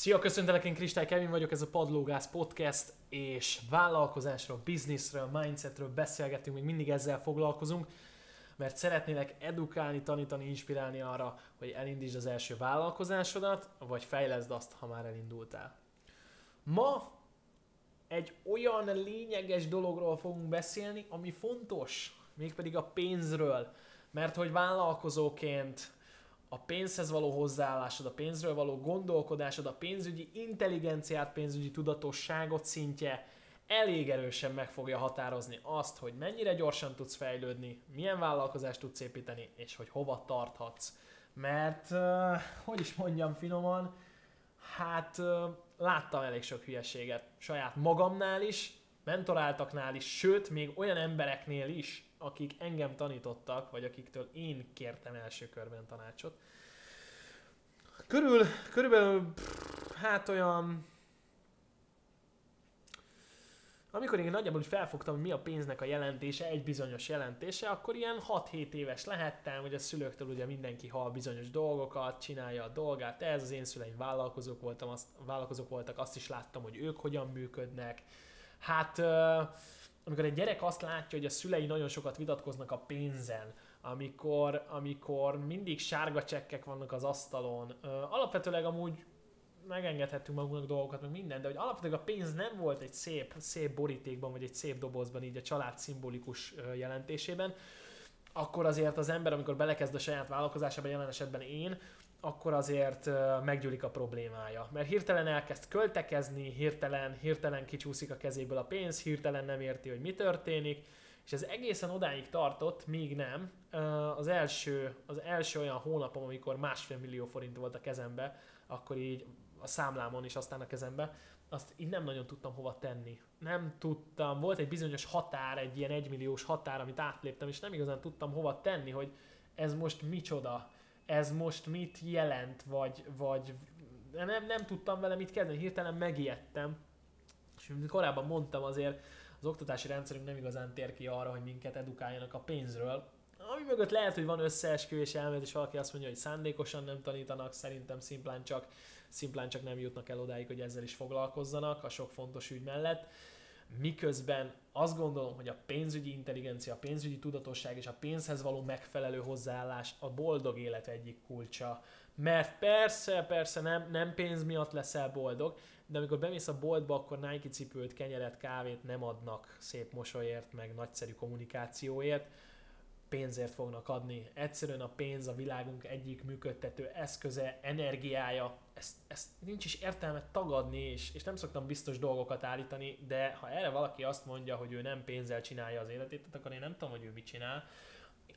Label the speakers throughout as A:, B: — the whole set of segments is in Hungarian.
A: Szia, köszöntelek, én Kristály Kevin vagyok, ez a Padlógász Podcast, és vállalkozásról, bizniszről, mindsetről beszélgetünk, még mindig ezzel foglalkozunk, mert szeretnélek edukálni, tanítani, inspirálni arra, hogy elindítsd az első vállalkozásodat, vagy fejleszd azt, ha már elindultál. Ma egy olyan lényeges dologról fogunk beszélni, ami fontos, mégpedig a pénzről, mert hogy vállalkozóként a pénzhez való hozzáállásod, a pénzről való gondolkodásod, a pénzügyi intelligenciát, pénzügyi tudatosságot szintje elég erősen meg fogja határozni azt, hogy mennyire gyorsan tudsz fejlődni, milyen vállalkozást tudsz építeni, és hogy hova tarthatsz. Mert, hogy is mondjam finoman, hát láttam elég sok hülyeséget saját magamnál is, mentoráltaknál is, sőt, még olyan embereknél is, akik engem tanítottak, vagy akiktől én kértem első körben tanácsot. Körül, körülbelül, pff, hát olyan amikor én nagyjából úgy felfogtam, hogy mi a pénznek a jelentése, egy bizonyos jelentése, akkor ilyen 6-7 éves lehettem, hogy a szülőktől ugye mindenki hall bizonyos dolgokat, csinálja a dolgát, ez az én szüleim vállalkozók, voltam, azt, vállalkozók voltak, azt is láttam, hogy ők hogyan működnek. Hát amikor egy gyerek azt látja, hogy a szülei nagyon sokat vitatkoznak a pénzen, amikor, amikor mindig sárga csekkek vannak az asztalon, alapvetőleg amúgy megengedhettünk magunknak dolgokat, meg minden, de hogy alapvetően a pénz nem volt egy szép, szép borítékban, vagy egy szép dobozban így a család szimbolikus jelentésében, akkor azért az ember, amikor belekezd a saját vállalkozásába, jelen esetben én, akkor azért meggyűlik a problémája. Mert hirtelen elkezd költekezni, hirtelen, hirtelen kicsúszik a kezéből a pénz, hirtelen nem érti, hogy mi történik, és ez egészen odáig tartott, míg nem. Az első, az első olyan hónapom, amikor másfél millió forint volt a kezembe, akkor így a számlámon is aztán a kezembe, azt így nem nagyon tudtam hova tenni. Nem tudtam, volt egy bizonyos határ, egy ilyen egymilliós határ, amit átléptem, és nem igazán tudtam hova tenni, hogy ez most micsoda, ez most mit jelent, vagy, vagy nem, nem tudtam vele mit kezdeni, hirtelen megijedtem. És mint korábban mondtam, azért az oktatási rendszerünk nem igazán tér ki arra, hogy minket edukáljanak a pénzről, ami mögött lehet, hogy van összeesküvés elmélet, és valaki azt mondja, hogy szándékosan nem tanítanak, szerintem szimplán csak, szimplán csak nem jutnak el odáig, hogy ezzel is foglalkozzanak a sok fontos ügy mellett. Miközben azt gondolom, hogy a pénzügyi intelligencia, a pénzügyi tudatosság és a pénzhez való megfelelő hozzáállás a boldog élet egyik kulcsa. Mert persze, persze nem, nem pénz miatt leszel boldog, de amikor bemész a boltba, akkor Nike cipőt, kenyeret, kávét nem adnak szép mosolyért, meg nagyszerű kommunikációért, pénzért fognak adni. Egyszerűen a pénz a világunk egyik működtető eszköze, energiája, ezt, ezt nincs is értelme tagadni, és, és nem szoktam biztos dolgokat állítani, de ha erre valaki azt mondja, hogy ő nem pénzzel csinálja az életét, akkor én nem tudom, hogy ő mit csinál,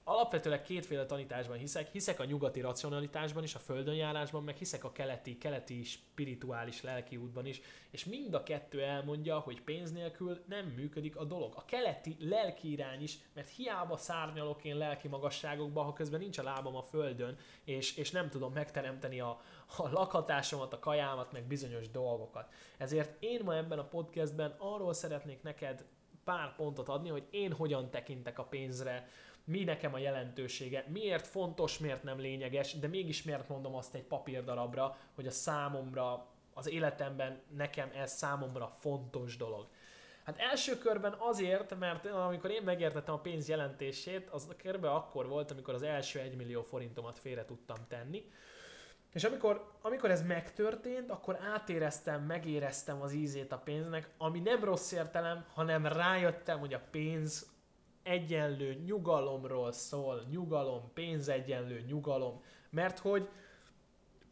A: alapvetőleg kétféle tanításban hiszek. Hiszek a nyugati racionalitásban is, a földönjárásban, meg hiszek a keleti, keleti spirituális lelki útban is, és mind a kettő elmondja, hogy pénz nélkül nem működik a dolog. A keleti lelki irány is, mert hiába szárnyalok én lelki magasságokba, ha közben nincs a lábam a földön, és, és nem tudom megteremteni a, a lakhatásomat, a kajámat, meg bizonyos dolgokat. Ezért én ma ebben a podcastben arról szeretnék neked pár pontot adni, hogy én hogyan tekintek a pénzre, mi nekem a jelentősége, miért fontos, miért nem lényeges, de mégis miért mondom azt egy papírdarabra, hogy a számomra, az életemben nekem ez számomra fontos dolog. Hát első körben azért, mert amikor én megértettem a pénz jelentését, az kb. akkor volt, amikor az első 1 millió forintomat félre tudtam tenni. És amikor, amikor ez megtörtént, akkor átéreztem, megéreztem az ízét a pénznek, ami nem rossz értelem, hanem rájöttem, hogy a pénz egyenlő nyugalomról szól, nyugalom, pénz egyenlő nyugalom, mert hogy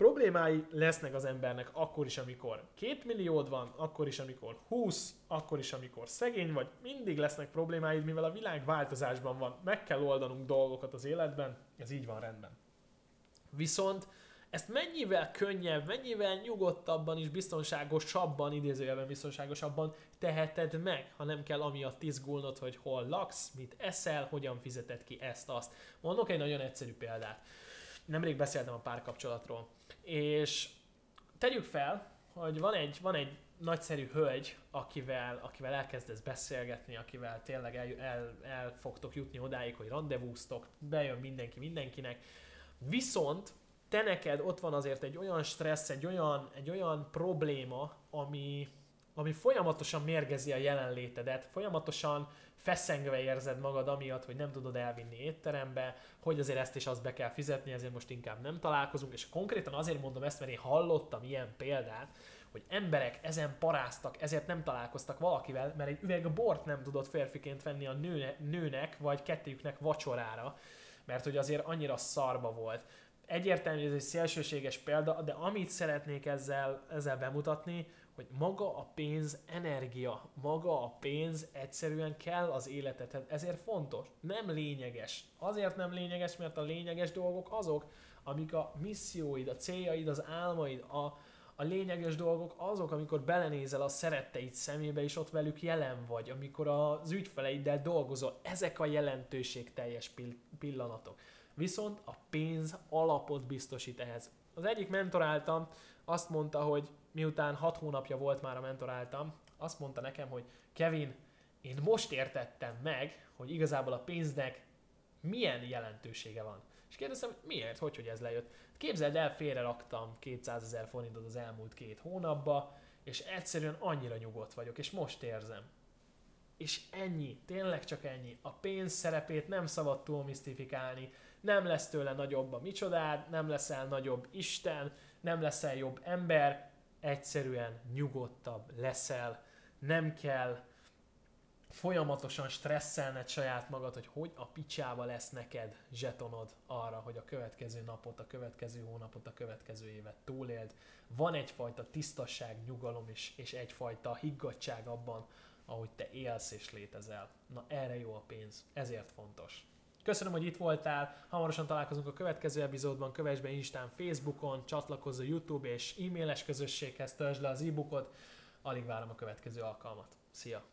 A: problémái lesznek az embernek akkor is, amikor két milliód van, akkor is, amikor 20, akkor is, amikor szegény vagy, mindig lesznek problémáid, mivel a világ változásban van, meg kell oldanunk dolgokat az életben, ez így van rendben. Viszont ezt mennyivel könnyebb, mennyivel nyugodtabban és biztonságosabban, idézőjelben biztonságosabban teheted meg, ha nem kell amiatt izgulnod, hogy hol laksz, mit eszel, hogyan fizeted ki ezt-azt. Mondok egy nagyon egyszerű példát. Nemrég beszéltem a párkapcsolatról, és tegyük fel, hogy van egy, van egy nagyszerű hölgy, akivel, akivel elkezdesz beszélgetni, akivel tényleg el, el, el fogtok jutni odáig, hogy rendezvúztok, bejön mindenki mindenkinek, viszont te neked ott van azért egy olyan stressz, egy olyan, egy olyan probléma, ami, ami folyamatosan mérgezi a jelenlétedet, folyamatosan feszengve érzed magad amiatt, hogy nem tudod elvinni étterembe, hogy azért ezt is azt be kell fizetni, ezért most inkább nem találkozunk, és konkrétan azért mondom ezt, mert én hallottam ilyen példát, hogy emberek ezen paráztak, ezért nem találkoztak valakivel, mert egy üveg bort nem tudott férfiként venni a nőne, nőnek, vagy kettőjüknek vacsorára, mert hogy azért annyira szarba volt. Egyértelmű, ez egy szélsőséges példa, de amit szeretnék ezzel, ezzel bemutatni, hogy maga a pénz energia, maga a pénz egyszerűen kell az életedhez, ezért fontos, nem lényeges. Azért nem lényeges, mert a lényeges dolgok azok, amik a misszióid, a céljaid, az álmaid, a, a lényeges dolgok azok, amikor belenézel a szeretteid szemébe, és ott velük jelen vagy, amikor az ügyfeleiddel dolgozol. Ezek a jelentőség teljes pillanatok. Viszont a pénz alapot biztosít ehhez. Az egyik mentoráltam azt mondta, hogy miután hat hónapja volt már a mentoráltam, azt mondta nekem, hogy Kevin, én most értettem meg, hogy igazából a pénznek milyen jelentősége van. És kérdeztem, miért, hogy, hogy ez lejött. Képzeld el, félre raktam 200 ezer forintot az elmúlt két hónapba, és egyszerűen annyira nyugodt vagyok, és most érzem. És ennyi, tényleg csak ennyi. A pénz szerepét nem szabad túl misztifikálni, nem lesz tőle nagyobb a micsodád, nem leszel nagyobb Isten, nem leszel jobb ember, egyszerűen nyugodtabb leszel, nem kell folyamatosan stresszelned saját magad, hogy hogy a picsába lesz neked zsetonod arra, hogy a következő napot, a következő hónapot, a következő évet túléld. Van egyfajta tisztasság, nyugalom is, és egyfajta higgadság abban, ahogy te élsz és létezel. Na erre jó a pénz, ezért fontos. Köszönöm, hogy itt voltál, hamarosan találkozunk a következő epizódban, kövess be Instán, Facebookon, csatlakozz a YouTube és e-mailes közösséghez, töltsd le az e-bookot, alig várom a következő alkalmat. Szia!